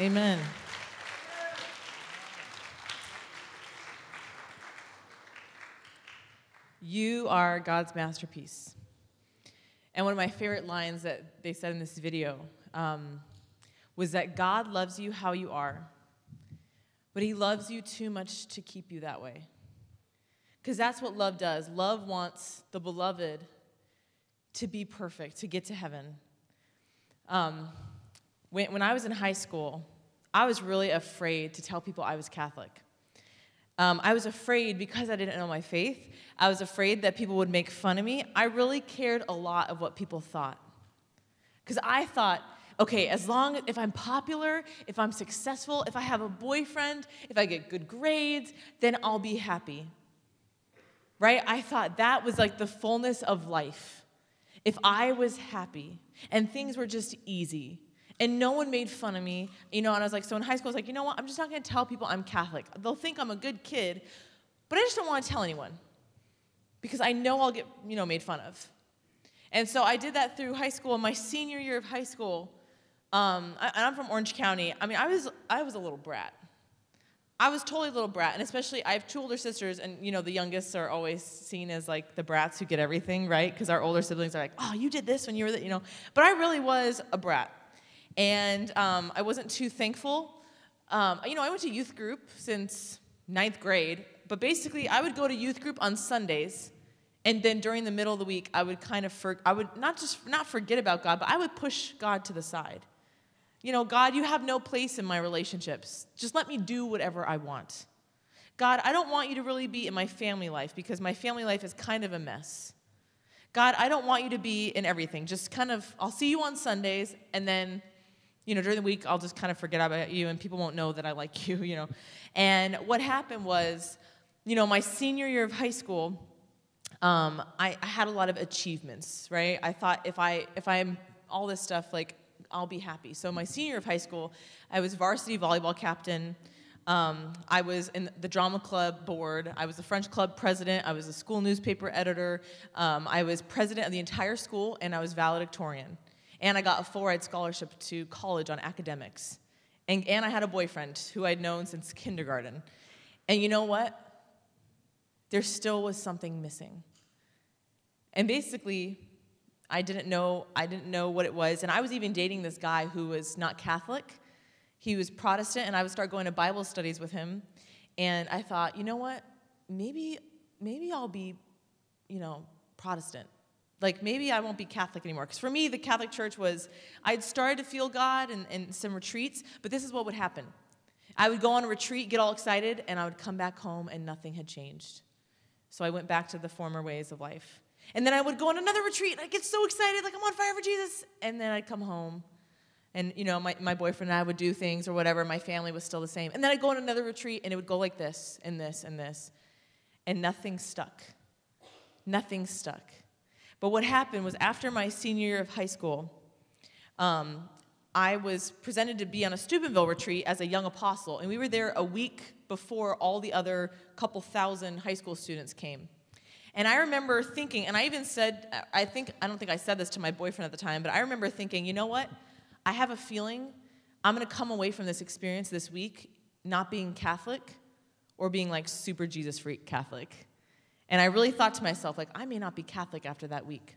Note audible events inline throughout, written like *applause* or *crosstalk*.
Amen. You are God's masterpiece. And one of my favorite lines that they said in this video um, was that God loves you how you are, but He loves you too much to keep you that way. Because that's what love does. Love wants the beloved to be perfect, to get to heaven. Um, when, when I was in high school, I was really afraid to tell people I was Catholic. Um, I was afraid because I didn't know my faith. I was afraid that people would make fun of me. I really cared a lot of what people thought. Because I thought, okay, as long if I'm popular, if I'm successful, if I have a boyfriend, if I get good grades, then I'll be happy. Right? I thought that was like the fullness of life. If I was happy and things were just easy, and no one made fun of me, you know. And I was like, so in high school, I was like, you know what? I'm just not going to tell people I'm Catholic. They'll think I'm a good kid, but I just don't want to tell anyone because I know I'll get, you know, made fun of. And so I did that through high school. My senior year of high school, um, I, and I'm from Orange County. I mean, I was, I was a little brat. I was totally a little brat, and especially I have two older sisters, and you know the youngest are always seen as like the brats who get everything right, because our older siblings are like, "Oh, you did this when you were," the, you know. But I really was a brat and um, I wasn't too thankful. Um, you know, I went to youth group since ninth grade, but basically, I would go to youth group on Sundays, and then during the middle of the week, I would kind of for, I would not just not forget about God, but I would push God to the side. You know, God, you have no place in my relationships. Just let me do whatever I want. God, I don't want you to really be in my family life because my family life is kind of a mess. God, I don't want you to be in everything. Just kind of, I'll see you on Sundays, and then you know, during the week, I'll just kind of forget about you and people won't know that I like *laughs* you, you know. And what happened was, you know, my senior year of high school, um, I, I had a lot of achievements, right? I thought if I if I'm all this stuff, like I'll be happy. So my senior year of high school, I was varsity volleyball captain. Um, I was in the drama club board. I was the French club president. I was a school newspaper editor. Um, I was president of the entire school, and I was valedictorian. And I got a full ride scholarship to college on academics. And, and I had a boyfriend who I'd known since kindergarten. And you know what? There still was something missing. And basically, I didn't know I didn't know what it was. And I was even dating this guy who was not Catholic. He was Protestant, and I would start going to Bible studies with him. And I thought, you know what? Maybe maybe I'll be, you know, Protestant. Like maybe I won't be Catholic anymore. Because for me, the Catholic Church was, I'd started to feel God in, in some retreats, but this is what would happen. I would go on a retreat, get all excited, and I would come back home and nothing had changed. So I went back to the former ways of life. And then I would go on another retreat, and I'd get so excited, like I'm on fire for Jesus. And then I'd come home, and you know, my, my boyfriend and I would do things or whatever. My family was still the same. And then I'd go on another retreat, and it would go like this, and this, and this. And nothing stuck. Nothing stuck. But what happened was after my senior year of high school, um, I was presented to be on a Steubenville retreat as a young apostle, and we were there a week before all the other couple thousand high school students came. And I remember thinking, and I even said, I think, I don't think I said this to my boyfriend at the time, but I remember thinking, you know what? I have a feeling I'm gonna come away from this experience this week not being Catholic or being like super Jesus freak Catholic. And I really thought to myself, like, I may not be Catholic after that week.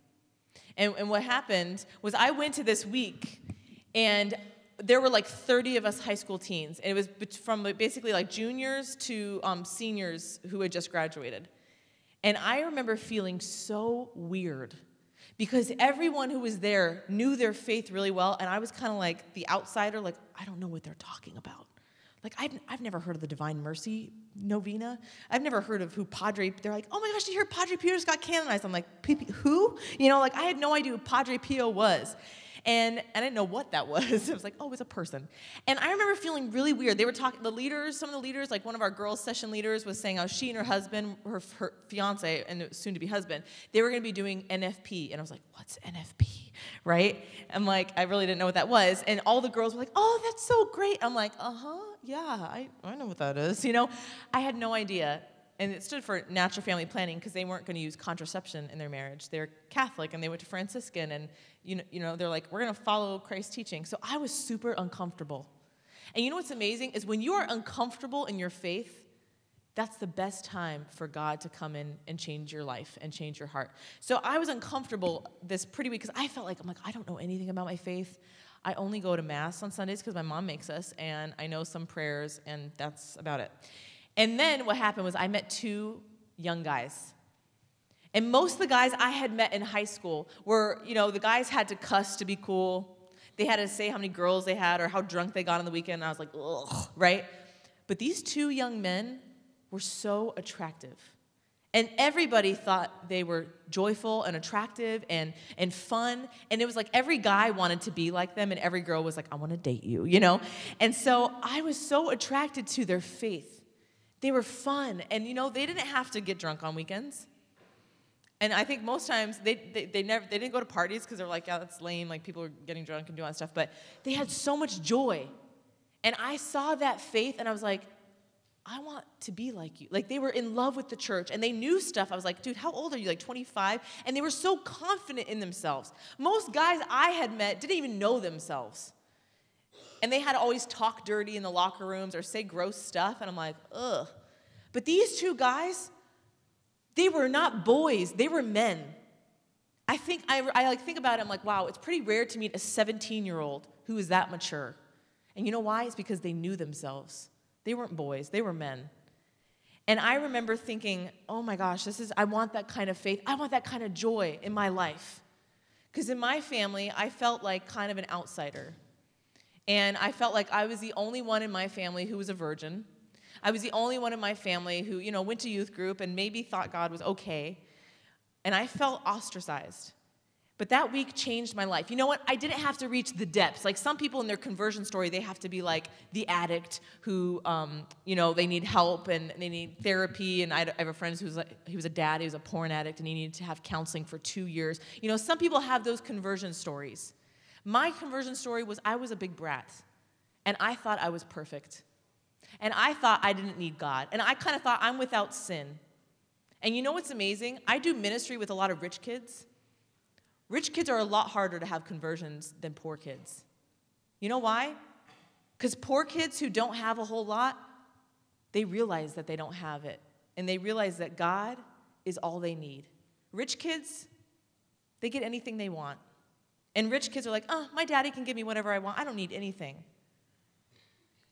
And, and what happened was I went to this week, and there were like 30 of us high school teens. And it was from basically like juniors to um, seniors who had just graduated. And I remember feeling so weird because everyone who was there knew their faith really well. And I was kind of like the outsider, like, I don't know what they're talking about. Like, I've, I've never heard of the Divine Mercy novena. I've never heard of who Padre, they're like, oh my gosh, did you hear Padre Pio's got canonized? I'm like, who? You know, like, I had no idea who Padre Pio was. And I didn't know what that *laughs* was. It was like, oh, it's a person. And I remember feeling really weird. They were talking, the leaders, some of the leaders, like one of our girls' session leaders was saying how she and her husband, her, her fiance, and soon to be husband, they were going to be doing NFP. And I was like, what's NFP? Right? I'm like, I really didn't know what that was. And all the girls were like, oh, that's so great. I'm like, uh huh, yeah, I, I know what that is. You know, I had no idea and it stood for natural family planning because they weren't going to use contraception in their marriage. They're Catholic and they went to Franciscan, and you know, you know they're like, we're going to follow Christ's teaching. So I was super uncomfortable. And you know what's amazing is when you are uncomfortable in your faith, that's the best time for God to come in and change your life and change your heart. So I was uncomfortable this pretty week because I felt like I'm like I don't know anything about my faith. I only go to mass on Sundays because my mom makes us, and I know some prayers, and that's about it. And then what happened was I met two young guys. And most of the guys I had met in high school were, you know, the guys had to cuss to be cool. They had to say how many girls they had or how drunk they got on the weekend. And I was like, ugh, right? But these two young men were so attractive. And everybody thought they were joyful and attractive and, and fun. And it was like every guy wanted to be like them, and every girl was like, I want to date you, you know? And so I was so attracted to their faith. They were fun. And, you know, they didn't have to get drunk on weekends. And I think most times they, they, they never they didn't go to parties because they're like, yeah, that's lame. Like people are getting drunk and doing that stuff. But they had so much joy. And I saw that faith and I was like, I want to be like you. Like they were in love with the church and they knew stuff. I was like, dude, how old are you? Like 25? And they were so confident in themselves. Most guys I had met didn't even know themselves. And they had to always talk dirty in the locker rooms or say gross stuff. And I'm like, ugh. But these two guys, they were not boys, they were men. I think I, I like think about it, I'm like, wow, it's pretty rare to meet a 17 year old who is that mature. And you know why? It's because they knew themselves. They weren't boys, they were men. And I remember thinking, oh my gosh, this is, I want that kind of faith. I want that kind of joy in my life. Because in my family, I felt like kind of an outsider. And I felt like I was the only one in my family who was a virgin. I was the only one in my family who, you know, went to youth group and maybe thought God was okay. And I felt ostracized. But that week changed my life. You know what? I didn't have to reach the depths. Like some people in their conversion story, they have to be like the addict who, um, you know, they need help and they need therapy. And I have a friend who's like, he was a dad, he was a porn addict, and he needed to have counseling for two years. You know, some people have those conversion stories. My conversion story was I was a big brat, and I thought I was perfect. And I thought I didn't need God. And I kind of thought I'm without sin. And you know what's amazing? I do ministry with a lot of rich kids. Rich kids are a lot harder to have conversions than poor kids. You know why? Because poor kids who don't have a whole lot, they realize that they don't have it. And they realize that God is all they need. Rich kids, they get anything they want. And rich kids are like, oh, my daddy can give me whatever I want. I don't need anything.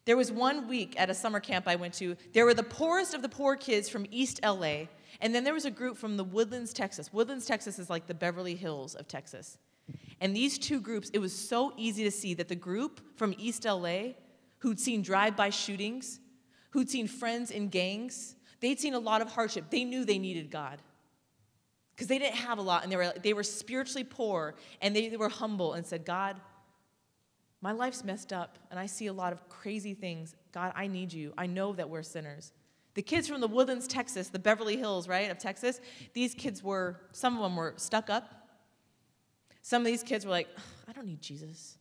There was one week at a summer camp I went to, there were the poorest of the poor kids from East LA, and then there was a group from the Woodlands, Texas. Woodlands, Texas is like the Beverly Hills of Texas. And these two groups, it was so easy to see that the group from East LA, who'd seen drive by shootings, who'd seen friends in gangs, they'd seen a lot of hardship. They knew they needed God because they didn't have a lot and they were, they were spiritually poor and they, they were humble and said, God, my life's messed up and I see a lot of crazy things. God, I need you. I know that we're sinners. The kids from the Woodlands, Texas, the Beverly Hills, right, of Texas, these kids were, some of them were stuck up. Some of these kids were like, I don't need Jesus.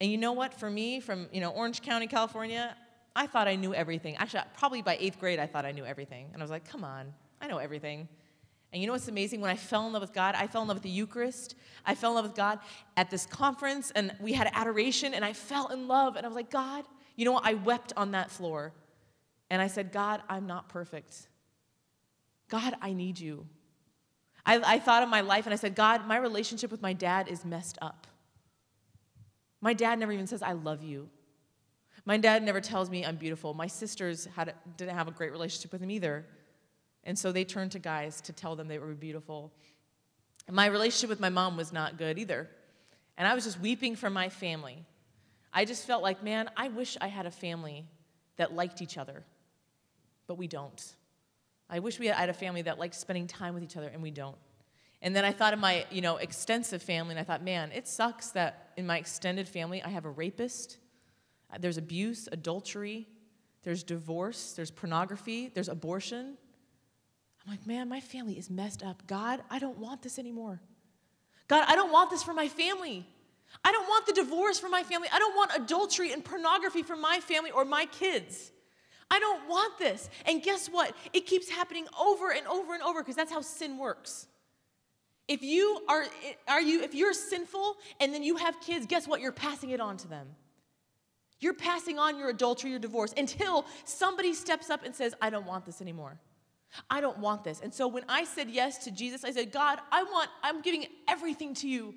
And you know what? For me, from you know Orange County, California, I thought I knew everything. Actually, probably by eighth grade, I thought I knew everything. And I was like, come on, I know everything. And you know what's amazing? When I fell in love with God, I fell in love with the Eucharist. I fell in love with God at this conference, and we had adoration, and I fell in love. And I was like, God, you know what? I wept on that floor. And I said, God, I'm not perfect. God, I need you. I, I thought of my life, and I said, God, my relationship with my dad is messed up. My dad never even says, I love you. My dad never tells me I'm beautiful. My sisters had, didn't have a great relationship with him either. And so they turned to guys to tell them they were beautiful. And my relationship with my mom was not good either. And I was just weeping for my family. I just felt like, man, I wish I had a family that liked each other, but we don't. I wish we had a family that liked spending time with each other, and we don't. And then I thought of my, you know, extensive family, and I thought, man, it sucks that in my extended family I have a rapist, there's abuse, adultery, there's divorce, there's pornography, there's abortion, I'm like, man, my family is messed up. God, I don't want this anymore. God, I don't want this for my family. I don't want the divorce for my family. I don't want adultery and pornography for my family or my kids. I don't want this. And guess what? It keeps happening over and over and over because that's how sin works. If you are, are you if you're sinful and then you have kids, guess what? You're passing it on to them. You're passing on your adultery, your divorce, until somebody steps up and says, I don't want this anymore. I don't want this. And so when I said yes to Jesus, I said, God, I want, I'm giving everything to you.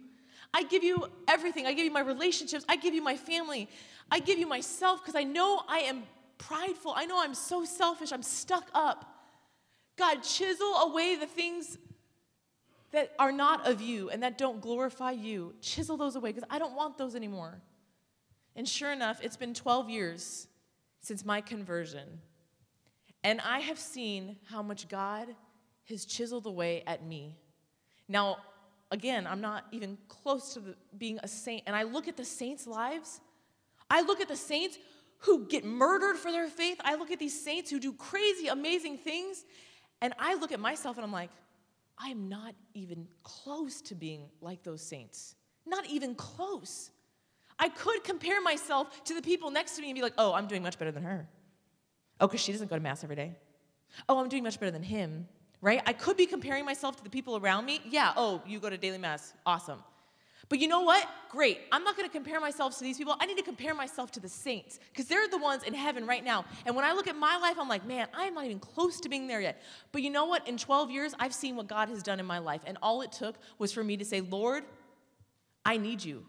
I give you everything. I give you my relationships. I give you my family. I give you myself because I know I am prideful. I know I'm so selfish. I'm stuck up. God, chisel away the things that are not of you and that don't glorify you. Chisel those away because I don't want those anymore. And sure enough, it's been 12 years since my conversion. And I have seen how much God has chiseled away at me. Now, again, I'm not even close to the, being a saint. And I look at the saints' lives. I look at the saints who get murdered for their faith. I look at these saints who do crazy, amazing things. And I look at myself and I'm like, I am not even close to being like those saints. Not even close. I could compare myself to the people next to me and be like, oh, I'm doing much better than her. Oh, because she doesn't go to Mass every day. Oh, I'm doing much better than him, right? I could be comparing myself to the people around me. Yeah, oh, you go to daily Mass. Awesome. But you know what? Great. I'm not going to compare myself to these people. I need to compare myself to the saints because they're the ones in heaven right now. And when I look at my life, I'm like, man, I am not even close to being there yet. But you know what? In 12 years, I've seen what God has done in my life. And all it took was for me to say, Lord, I need you.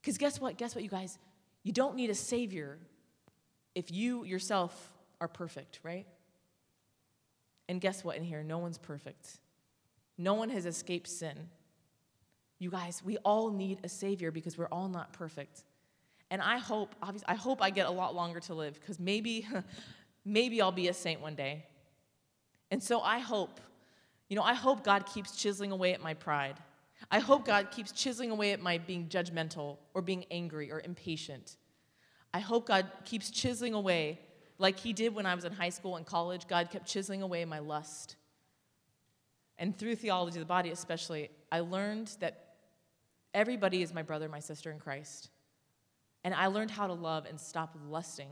Because guess what? Guess what, you guys? You don't need a savior if you yourself are perfect, right? And guess what in here? No one's perfect. No one has escaped sin. You guys, we all need a savior because we're all not perfect. And I hope, obviously, I hope I get a lot longer to live because maybe, *laughs* maybe I'll be a saint one day. And so I hope, you know, I hope God keeps chiseling away at my pride. I hope God keeps chiseling away at my being judgmental or being angry or impatient. I hope God keeps chiseling away, like He did when I was in high school and college. God kept chiseling away my lust. And through theology of the body, especially, I learned that Everybody is my brother, my sister in Christ. And I learned how to love and stop lusting.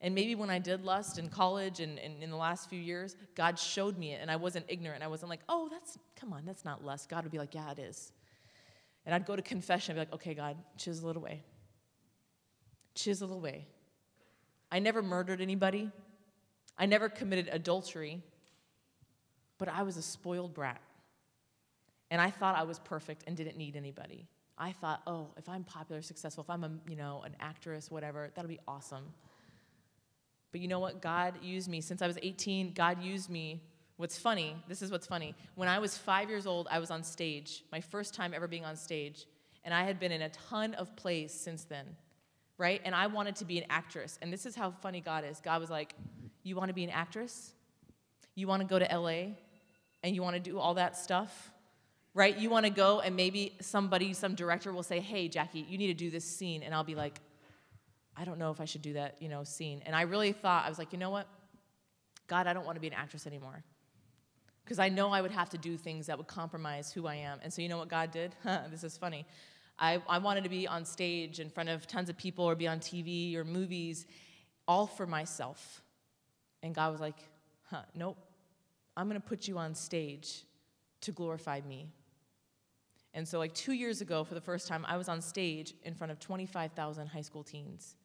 And maybe when I did lust in college and, and, in the last few years, God showed me it, and I wasn't ignorant. I wasn't like, oh, that's, come on, that's not lust. God would be like, yeah, it is. And I'd go to confession and be like, okay, God, chisel it away. Chisel away. I never murdered anybody, I never committed adultery, but I was a spoiled brat. And I thought I was perfect and didn't need anybody. I thought, oh, if I'm popular, successful, if I'm a, you know, an actress, whatever, that'll be awesome. But you know what? God used me. Since I was 18, God used me. What's funny, this is what's funny. When I was five years old, I was on stage, my first time ever being on stage. And I had been in a ton of plays since then, right? And I wanted to be an actress. And this is how funny God is. God was like, You want to be an actress? You want to go to LA? And you want to do all that stuff? Right? You want to go and maybe somebody, some director will say, hey, Jackie, you need to do this scene. And I'll be like, I don't know if I should do that, you know, scene. And I really thought, I was like, you know what? God, I don't want to be an actress anymore. Because I know I would have to do things that would compromise who I am. And so, you know what God did? *laughs* this is funny. I, I wanted to be on stage in front of tons of people or be on TV or movies, all for myself. And God was like, huh, nope. I'm going to put you on stage to glorify me. And so, like two years ago, for the first time, I was on stage in front of 25,000 high school teens.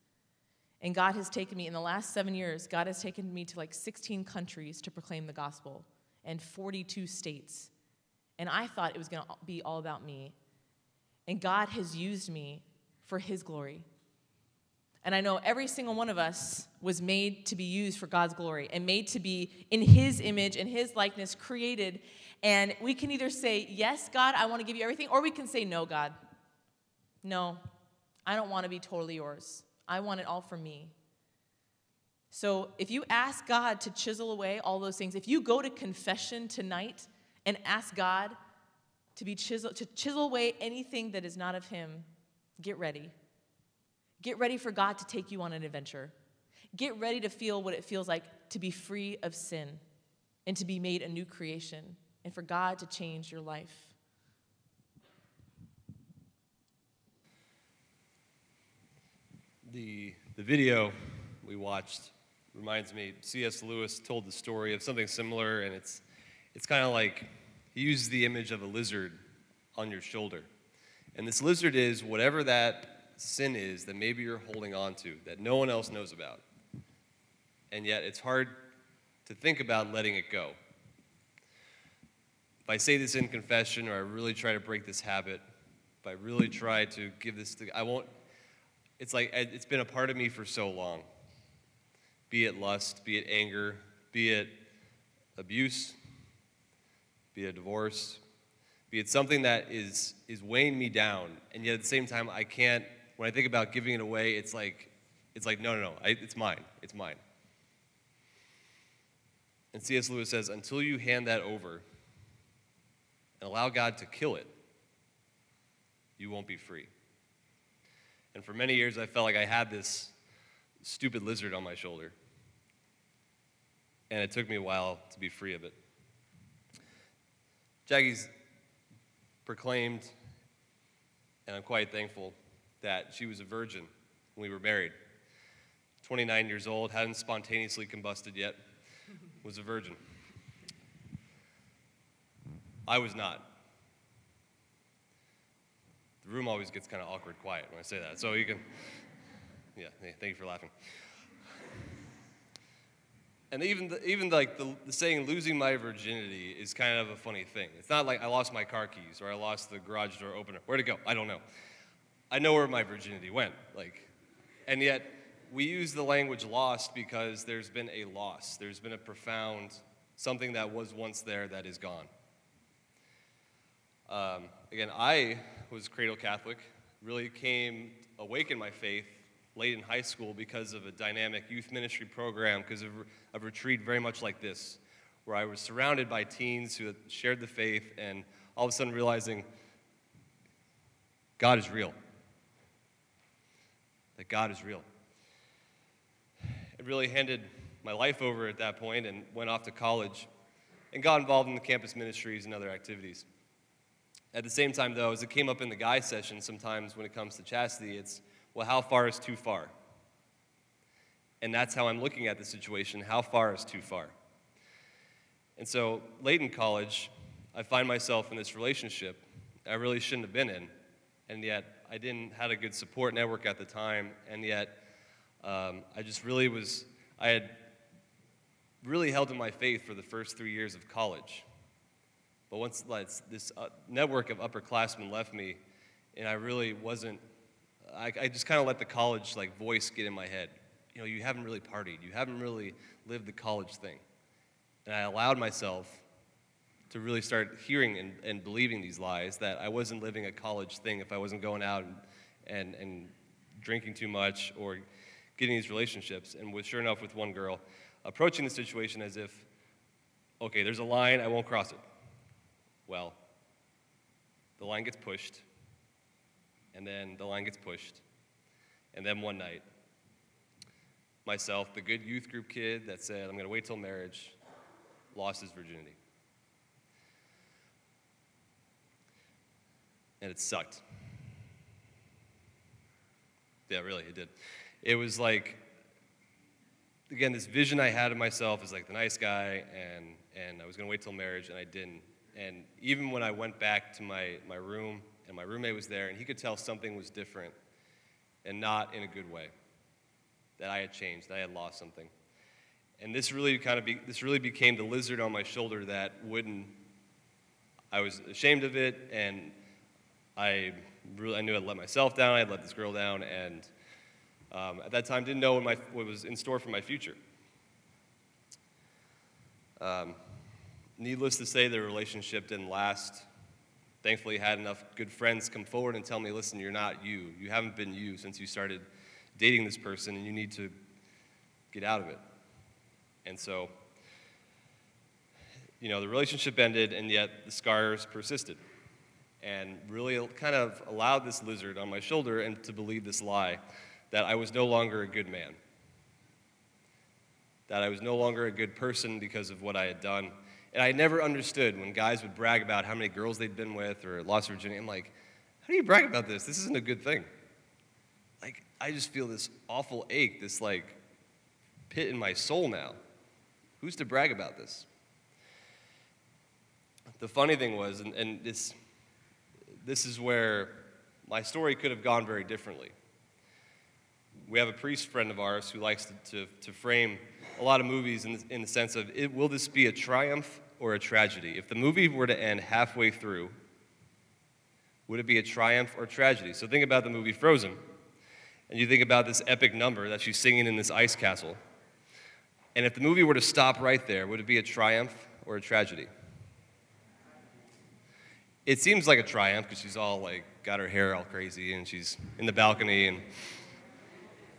And God has taken me, in the last seven years, God has taken me to like 16 countries to proclaim the gospel and 42 states. And I thought it was going to be all about me. And God has used me for His glory. And I know every single one of us was made to be used for God's glory and made to be in His image and His likeness, created and we can either say, Yes, God, I want to give you everything, or we can say, No, God. No, I don't want to be totally yours. I want it all for me. So if you ask God to chisel away all those things, if you go to confession tonight and ask God to be chisel to chisel away anything that is not of him, get ready. Get ready for God to take you on an adventure. Get ready to feel what it feels like to be free of sin and to be made a new creation and for God to change your life. The, the video we watched reminds me, C.S. Lewis told the story of something similar, and it's, it's kind of like he uses the image of a lizard on your shoulder. And this lizard is whatever that sin is that maybe you're holding on to that no one else knows about. And yet it's hard to think about letting it go. If I say this in confession or I really try to break this habit, if I really try to give this to, I won't, it's like it's been a part of me for so long. Be it lust, be it anger, be it abuse, be it divorce, be it something that is, is weighing me down, and yet at the same time, I can't, when I think about giving it away, it's like, it's like no, no, no, I, it's mine, it's mine. And C.S. Lewis says, until you hand that over and allow God to kill it, you won't be free. And for many years, I felt like I had this stupid lizard on my shoulder. And it took me a while to be free of it. Jackie's proclaimed, and I'm quite thankful that she was a virgin when we were married. 29 years old, hadn't spontaneously combusted yet, was a virgin. I was not. The room always gets kind of awkward quiet when I say that, so you can, yeah, thank you for laughing. And even, the, even like the, the, saying losing my virginity is kind of a funny thing. It's not like I lost my car keys or I lost the garage door opener. Where'd it go? I don't know. I know where my virginity went. Like, and yet we use the language lost because there's been a loss. There's been a profound something that was once there that is gone. Um, again, I was cradle Catholic, really came awake in my faith late in high school because of a dynamic youth ministry program, because of a retreat very much like this, where I was surrounded by teens who shared the faith and all of a sudden realizing God is real. That God is real. It really handed my life over at that point and went off to college and got involved in the campus ministries and other activities. At the same time, though, as it came up in the guy session, sometimes when it comes to chastity, it's well, how far is too far? And that's how I'm looking at the situation. How far is too far? And so, late in college, I find myself in this relationship I really shouldn't have been in, and yet I didn't had a good support network at the time, and yet um, I just really was I had really held to my faith for the first three years of college. But once this uh, network of upperclassmen left me, and I really wasn't I, I just kind of let the college like voice get in my head. You know, you haven't really partied. You haven't really lived the college thing. And I allowed myself to really start hearing and, and believing these lies that I wasn't living a college thing if I wasn't going out and, and, and drinking too much or getting these relationships. And was sure enough with one girl, approaching the situation as if, okay, there's a line, I won't cross it. Well, the line gets pushed and then the line gets pushed. And then one night, myself, the good youth group kid that said, I'm going to wait till marriage, lost his virginity. And it sucked. Yeah, really, it did. It was like, again, this vision I had of myself as like the nice guy, and, and I was going to wait till marriage, and I didn't. And even when I went back to my, my room and my roommate was there, and he could tell something was different and not in a good way. That I had changed, that I had lost something. And this really kind of be, this really became the lizard on my shoulder that wouldn't. I was ashamed of it, and I really I knew I'd let myself down. I had let this girl down, and um, at that time didn't know what, my, what was in store for my future. Um, needless to say, the relationship didn't last thankfully I had enough good friends come forward and tell me, listen, you're not you. You haven't been you since you started dating this person, and you need to get out of it. And so, you know, the relationship ended, and yet the scars persisted. And really kind of allowed this lizard on my shoulder and to believe this lie that I was no longer a good man, that I was no longer a good person because of what I had done and I never understood when guys would brag about how many girls they'd been with or lost virginity. I'm like, how do you brag about this? This isn't a good thing. Like, I just feel this awful ache, this like pit in my soul now. Who's to brag about this? The funny thing was, and, and this, this is where my story could have gone very differently. we have a priest friend of ours who likes to, to, to frame a lot of movies in the, in the sense of it, will this be a triumph or a tragedy? If the movie were to end halfway through, would it be a triumph or tragedy? So think about the movie Frozen, and you think about this epic number that she's singing in this ice castle. And if the movie were to stop right there, would it be a triumph or a tragedy? It seems like a triumph because she's all like got her hair all crazy and she's in the balcony and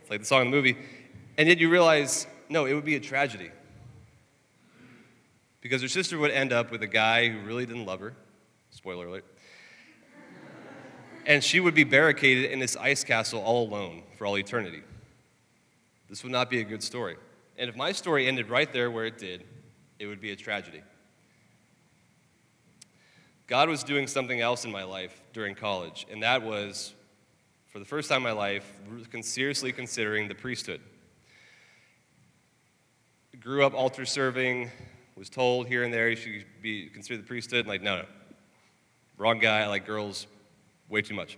it's like the song in the movie. And yet you realize, no, it would be a tragedy. Because her sister would end up with a guy who really didn't love her. Spoiler alert. And she would be barricaded in this ice castle all alone for all eternity. This would not be a good story. And if my story ended right there where it did, it would be a tragedy. God was doing something else in my life during college, and that was, for the first time in my life, seriously considering the priesthood. Grew up altar serving, was told here and there you should be considered the priesthood. Like, no, no, wrong guy. I like girls way too much.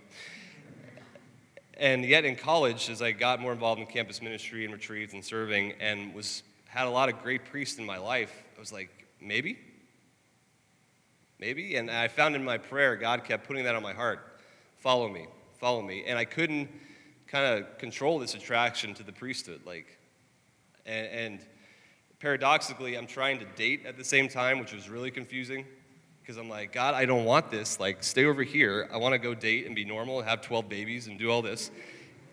And yet in college, as I got more involved in campus ministry and retreats and serving, and was had a lot of great priests in my life, I was like, maybe, maybe. And I found in my prayer, God kept putting that on my heart. Follow me, follow me. And I couldn't kind of control this attraction to the priesthood, like, and, and paradoxically, I'm trying to date at the same time, which was really confusing because I'm like, God, I don't want this. Like, stay over here. I want to go date and be normal and have 12 babies and do all this.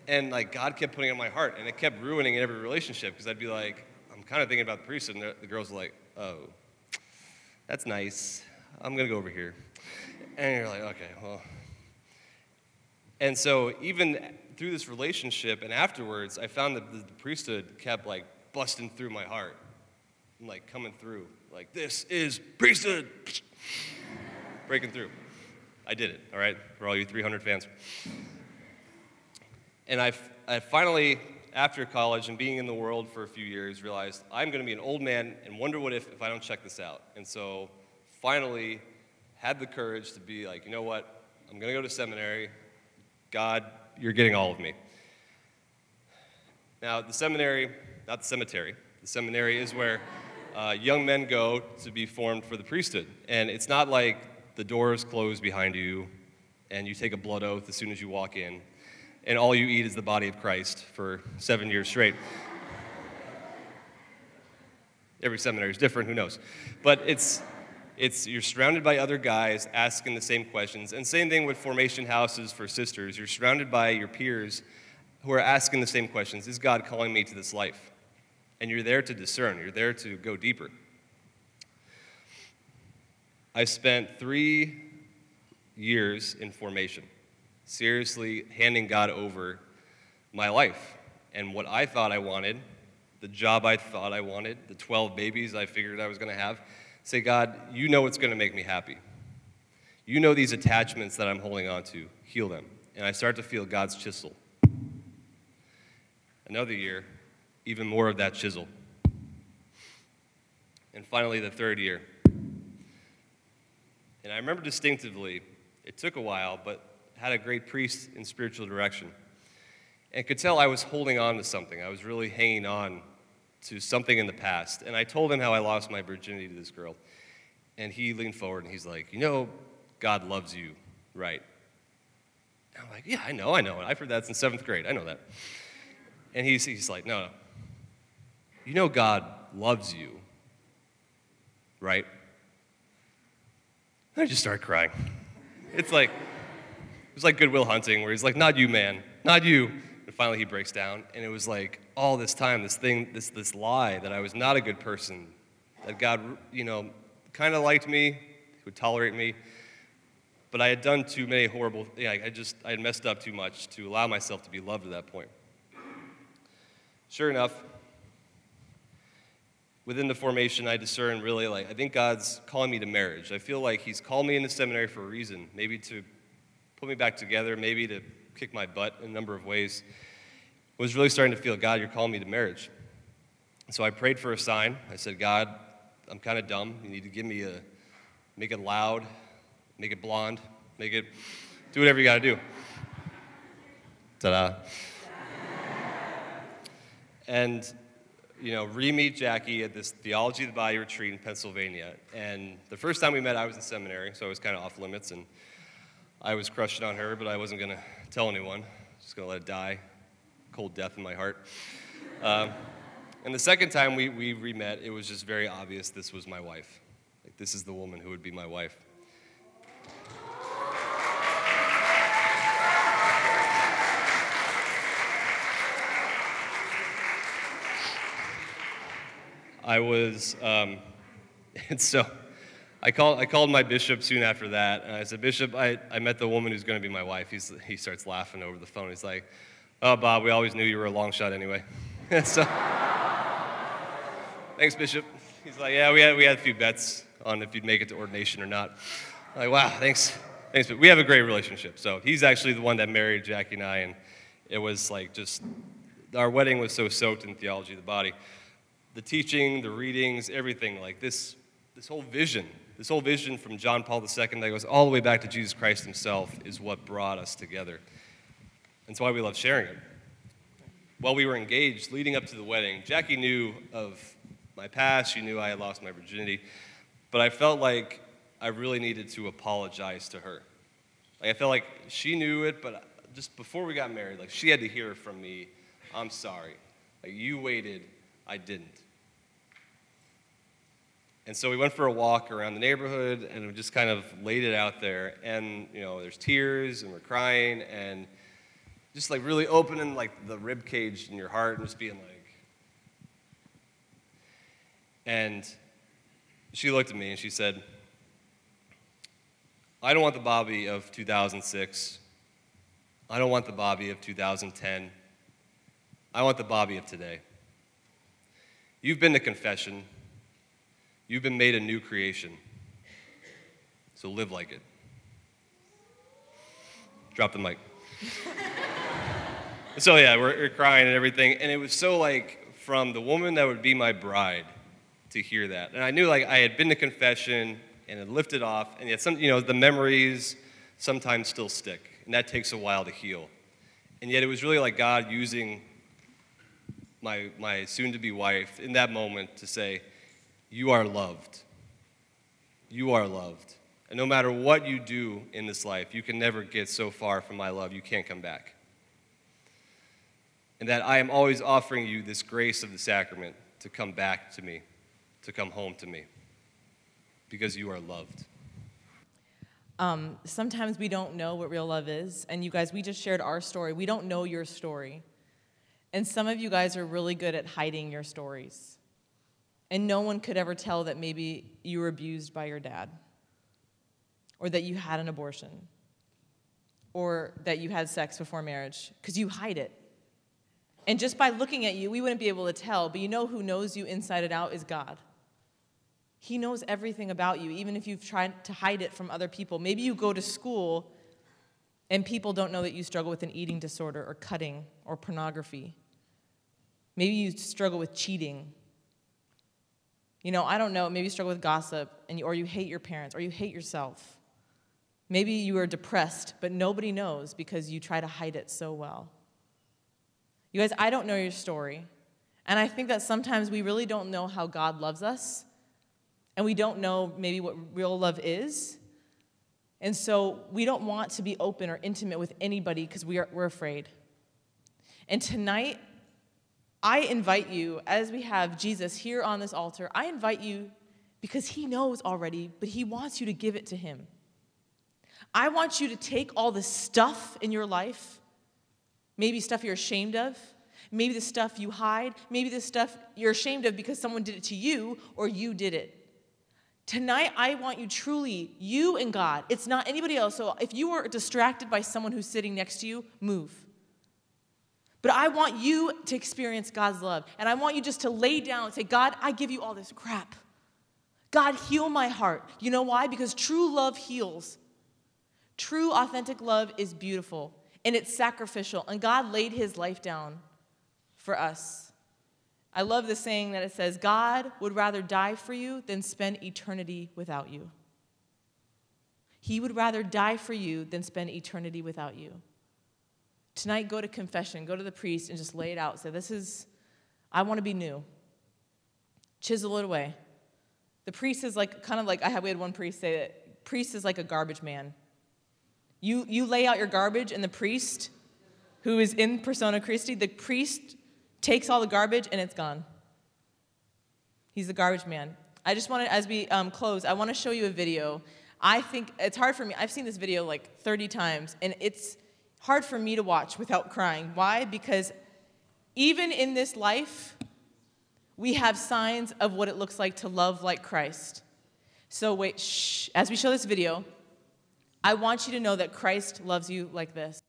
And like, God kept putting it in my heart, and it kept ruining every relationship because I'd be like, I'm kind of thinking about the priesthood, and the girls are like, oh, that's nice. I'm going to go over here. And you're like, okay, well. And so, even through this relationship and afterwards, I found that the priesthood kept like busting through my heart like coming through. Like, this is priesthood. Breaking through. I did it, all right, for all you 300 fans. And I, I finally, after college and being in the world for a few years, realized I'm going to be an old man and wonder what if if I don't check this out. And so finally had the courage to be like, you know what? I'm going to go to seminary. God, you're getting all of me. Now, the seminary, not the cemetery, the seminary is where uh, young men go to be formed for the priesthood. And it's not like the doors close behind you and you take a blood oath as soon as you walk in, and all you eat is the body of Christ for seven years straight. Every seminary is different, who knows? But it's, it's you're surrounded by other guys asking the same questions. And same thing with formation houses for sisters. You're surrounded by your peers who are asking the same questions. Is God calling me to this life? And you're there to discern, you're there to go deeper. I spent three years in formation, seriously handing God over my life and what I thought I wanted, the job I thought I wanted, the 12 babies I figured I was going to have. Say, God, you know what's going to make me happy. You know these attachments that I'm holding on to. Heal them. And I start to feel God's chisel. Another year, even more of that chisel. And finally, the third year. And I remember distinctively, it took a while, but had a great priest in spiritual direction. And could tell I was holding on to something. I was really hanging on to something in the past. And I told him how I lost my virginity to this girl. And he leaned forward and he's like, You know, God loves you, right? And I'm like, Yeah, I know, I know. I've heard that since seventh grade. I know that. And he's, he's like, No, no. You know God loves you, right? And I just started crying. It's like, it was like Good Will Hunting, where he's like, Not you, man, not you. And finally he breaks down. And it was like all this time, this thing, this, this lie that I was not a good person, that God, you know, kind of liked me, would tolerate me. But I had done too many horrible, yeah, I just, I had messed up too much to allow myself to be loved at that point. Sure enough, within the formation, I discern really like, I think God's calling me to marriage. I feel like He's called me into seminary for a reason, maybe to put me back together, maybe to kick my butt in a number of ways. I was really starting to feel, God, you're calling me to marriage. So I prayed for a sign. I said, God, I'm kind of dumb. You need to give me a, make it loud, make it blonde, make it, do whatever you got to do. Ta da. and you know, re-meet Jackie at this Theology of the Body retreat in Pennsylvania. And the first time we met, I was in seminary, so I was kind of off limits, and I was crushing on her, but I wasn't going to tell anyone. Just going to let it die, cold death in my heart. Um, and the second time we, we re-met, it was just very obvious this was my wife. Like, this is the woman who would be my wife. I was, um, *laughs* and so I called, I called my bishop soon after that, and I said, Bishop, I, I met the woman who's going to be my wife. He's, he starts laughing over the phone. He's like, Oh, Bob, we always knew you were a long shot anyway. *laughs* so, thanks, Bishop. He's like, Yeah, we had, we had a few bets on if you'd make it to ordination or not. I'm like, wow, thanks. Thanks. But we have a great relationship. So he's actually the one that married Jackie and I, and it was like just, our wedding was so soaked in theology of the body the teaching, the readings, everything like this, this whole vision, this whole vision from John Paul II that goes all the way back to Jesus Christ himself is what brought us together. That's why we love sharing it. While we were engaged, leading up to the wedding, Jackie knew of my past. She knew I had lost my virginity. But I felt like I really needed to apologize to her. Like I felt like she knew it, but just before we got married, like she had to hear from me, I'm sorry. Like you waited, I didn't. And so we went for a walk around the neighborhood and we just kind of laid it out there. And, you know, there's tears and we're crying and just like really opening like the rib cage in your heart and just being like. And she looked at me and she said, I don't want the Bobby of 2006. I don't want the Bobby of 2010. I want the Bobby of today. You've been to confession. You've been made a new creation. So live like it. Drop the mic. *laughs* so, yeah, we're, we're, crying and everything. And it was so like from the woman that would be my bride to hear that. And I knew like I had been to confession and had lifted off. And yet, some, you know, the memories sometimes still stick. And that takes a while to heal. And yet, it was really like God using my, my soon to be wife in that moment to say, you are loved. You are loved. And no matter what you do in this life, you can never get so far from my love, you can't come back. And that I am always offering you this grace of the sacrament to come back to me, to come home to me, because you are loved. Um, sometimes we don't know what real love is. And you guys, we just shared our story. We don't know your story. And some of you guys are really good at hiding your stories. And no one could ever tell that maybe you were abused by your dad, or that you had an abortion, or that you had sex before marriage, because you hide it. And just by looking at you, we wouldn't be able to tell, but you know who knows you inside and out is God. He knows everything about you, even if you've tried to hide it from other people. Maybe you go to school and people don't know that you struggle with an eating disorder or cutting or pornography. Maybe you struggle with cheating you know, I don't know, maybe you struggle with gossip, and you, or you hate your parents, or you hate yourself. Maybe you are depressed, but nobody knows because you try to hide it so well. You guys, I don't know your story. And I think that sometimes we really don't know how God loves us, and we don't know maybe what real love is. And so we don't want to be open or intimate with anybody because we are, we're afraid. And tonight, I invite you, as we have Jesus here on this altar, I invite you because he knows already, but he wants you to give it to him. I want you to take all the stuff in your life, maybe stuff you're ashamed of, maybe the stuff you hide, maybe the stuff you're ashamed of because someone did it to you or you did it. Tonight, I want you truly, you and God. It's not anybody else. So if you are distracted by someone who's sitting next to you, move. But I want you to experience God's love. And I want you just to lay down and say, God, I give you all this crap. God, heal my heart. You know why? Because true love heals. True, authentic love is beautiful and it's sacrificial. And God laid his life down for us. I love the saying that it says, God would rather die for you than spend eternity without you. He would rather die for you than spend eternity without you. Tonight, go to confession, go to the priest, and just lay it out. Say, This is, I want to be new. Chisel it away. The priest is like, kind of like, I had, we had one priest say that priest is like a garbage man. You, you lay out your garbage, and the priest, who is in persona Christi, the priest takes all the garbage and it's gone. He's the garbage man. I just wanted, as we um, close, I want to show you a video. I think it's hard for me. I've seen this video like 30 times, and it's hard for me to watch without crying. Why? Because even in this life, we have signs of what it looks like to love like Christ. So, wait, shh. As we show this video, I want you to know that Christ loves you like this.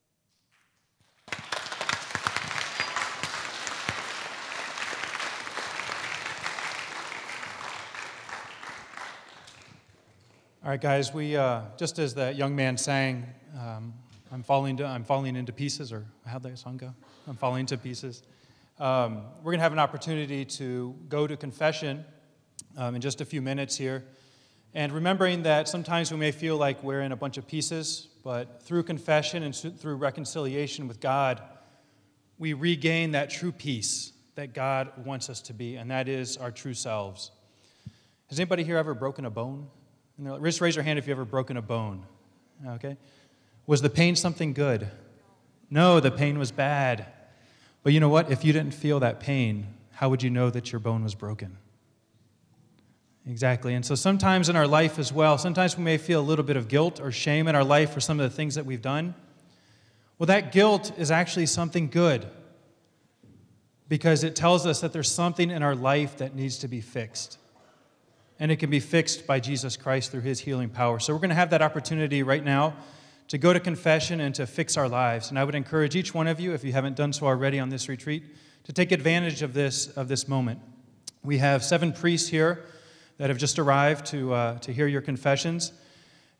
All right, guys, we, uh, just as that young man sang, um, I'm, falling to, I'm falling into pieces, or how'd that song go? I'm falling to pieces. Um, we're going to have an opportunity to go to confession um, in just a few minutes here. And remembering that sometimes we may feel like we're in a bunch of pieces, but through confession and through reconciliation with God, we regain that true peace that God wants us to be, and that is our true selves. Has anybody here ever broken a bone? And like, Just raise your hand if you've ever broken a bone. Okay? Was the pain something good? No, the pain was bad. But you know what? If you didn't feel that pain, how would you know that your bone was broken? Exactly. And so sometimes in our life as well, sometimes we may feel a little bit of guilt or shame in our life for some of the things that we've done. Well, that guilt is actually something good because it tells us that there's something in our life that needs to be fixed and it can be fixed by Jesus Christ through his healing power. So we're going to have that opportunity right now to go to confession and to fix our lives. And I would encourage each one of you, if you haven't done so already on this retreat, to take advantage of this, of this moment. We have seven priests here that have just arrived to, uh, to hear your confessions.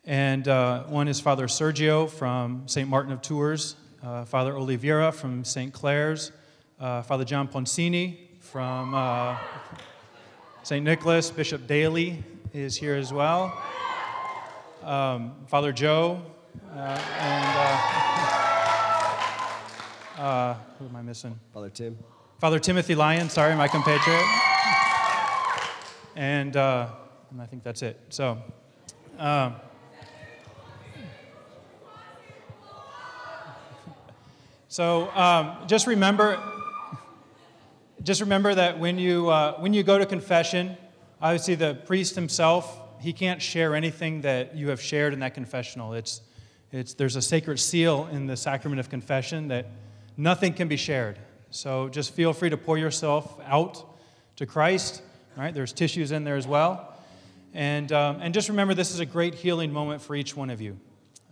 And uh, one is Father Sergio from St. Martin of Tours, uh, Father Oliveira from St. Clare's, uh, Father John Poncini from uh, St. Nicholas, Bishop Daly is here as well. Um, Father Joe, uh, and uh, *laughs* uh, who am I missing? Father Tim. Father Timothy Lyon, sorry, my compatriot. And, uh, and I think that's it. So, um, *laughs* so um, just remember just remember that when you, uh, when you go to confession, obviously the priest himself, he can't share anything that you have shared in that confessional. It's, it's, there's a sacred seal in the sacrament of confession that nothing can be shared. So just feel free to pour yourself out to Christ. Right? There's tissues in there as well. And, um, and just remember, this is a great healing moment for each one of you.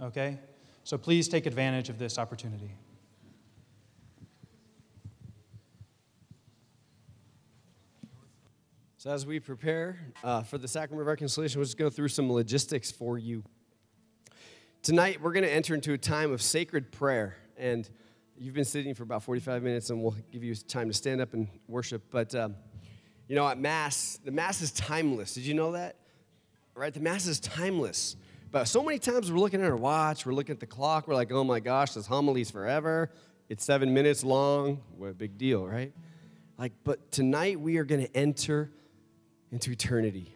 Okay? So please take advantage of this opportunity. So, as we prepare uh, for the sacrament of reconciliation, we'll just go through some logistics for you. Tonight, we're going to enter into a time of sacred prayer. And you've been sitting for about 45 minutes, and we'll give you time to stand up and worship. But, um, you know, at Mass, the Mass is timeless. Did you know that? Right? The Mass is timeless. But so many times we're looking at our watch, we're looking at the clock, we're like, oh my gosh, this homily's forever. It's seven minutes long. What a big deal, right? Like, but tonight we are going to enter into eternity.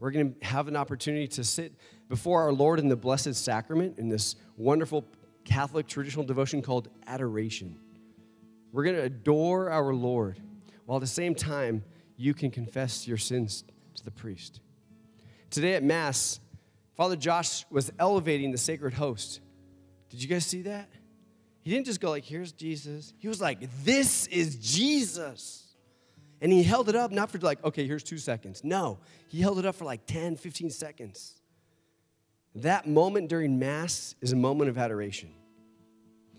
We're going to have an opportunity to sit before our Lord in the Blessed Sacrament in this wonderful Catholic traditional devotion called adoration. We're going to adore our Lord while at the same time you can confess your sins to the priest. Today at Mass, Father Josh was elevating the sacred host. Did you guys see that? He didn't just go like, here's Jesus. He was like, this is Jesus. And he held it up not for like, okay, here's two seconds. No, he held it up for like 10, 15 seconds. That moment during Mass is a moment of adoration.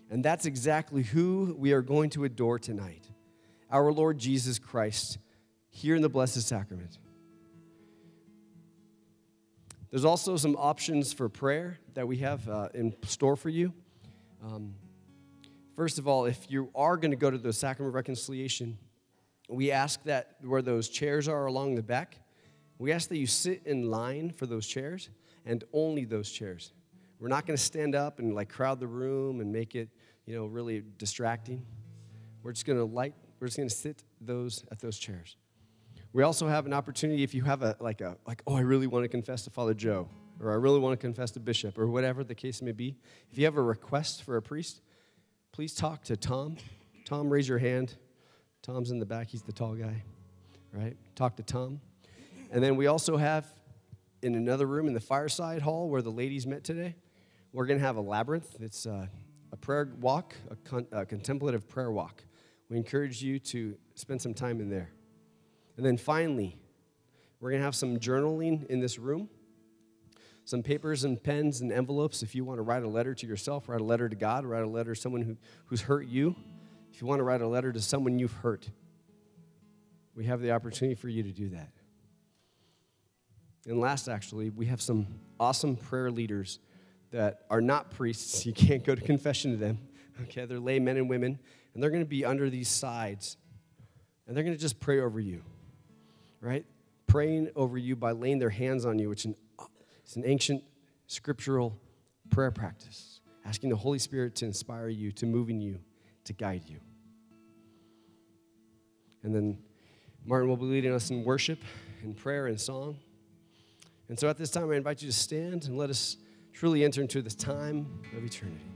And that's exactly who we are going to adore tonight our Lord Jesus Christ here in the Blessed Sacrament. There's also some options for prayer that we have uh, in store for you. Um, first of all, if you are going to go to the Sacrament of Reconciliation, we ask that where those chairs are along the back, we ask that you sit in line for those chairs and only those chairs. We're not going to stand up and like crowd the room and make it, you know, really distracting. We're just going to light we're just going to sit those at those chairs. We also have an opportunity if you have a like a like oh I really want to confess to Father Joe or I really want to confess to Bishop or whatever the case may be. If you have a request for a priest, please talk to Tom. Tom, raise your hand. Tom's in the back. He's the tall guy, right? Talk to Tom. And then we also have in another room in the fireside hall where the ladies met today. We're going to have a labyrinth. It's uh, a prayer walk, a, con- a contemplative prayer walk. We encourage you to spend some time in there. And then finally, we're going to have some journaling in this room, some papers and pens and envelopes. If you want to write a letter to yourself, write a letter to God, write a letter to someone who, who's hurt you. If you want to write a letter to someone you've hurt, we have the opportunity for you to do that. And last, actually, we have some awesome prayer leaders that are not priests. *laughs* You can't go to confession to them. Okay, they're lay men and women, and they're going to be under these sides, and they're going to just pray over you, right? Praying over you by laying their hands on you, which is an ancient scriptural prayer practice, asking the Holy Spirit to inspire you, to move in you, to guide you. And then Martin will be leading us in worship, in prayer, and song. And so at this time, I invite you to stand and let us truly enter into this time of eternity.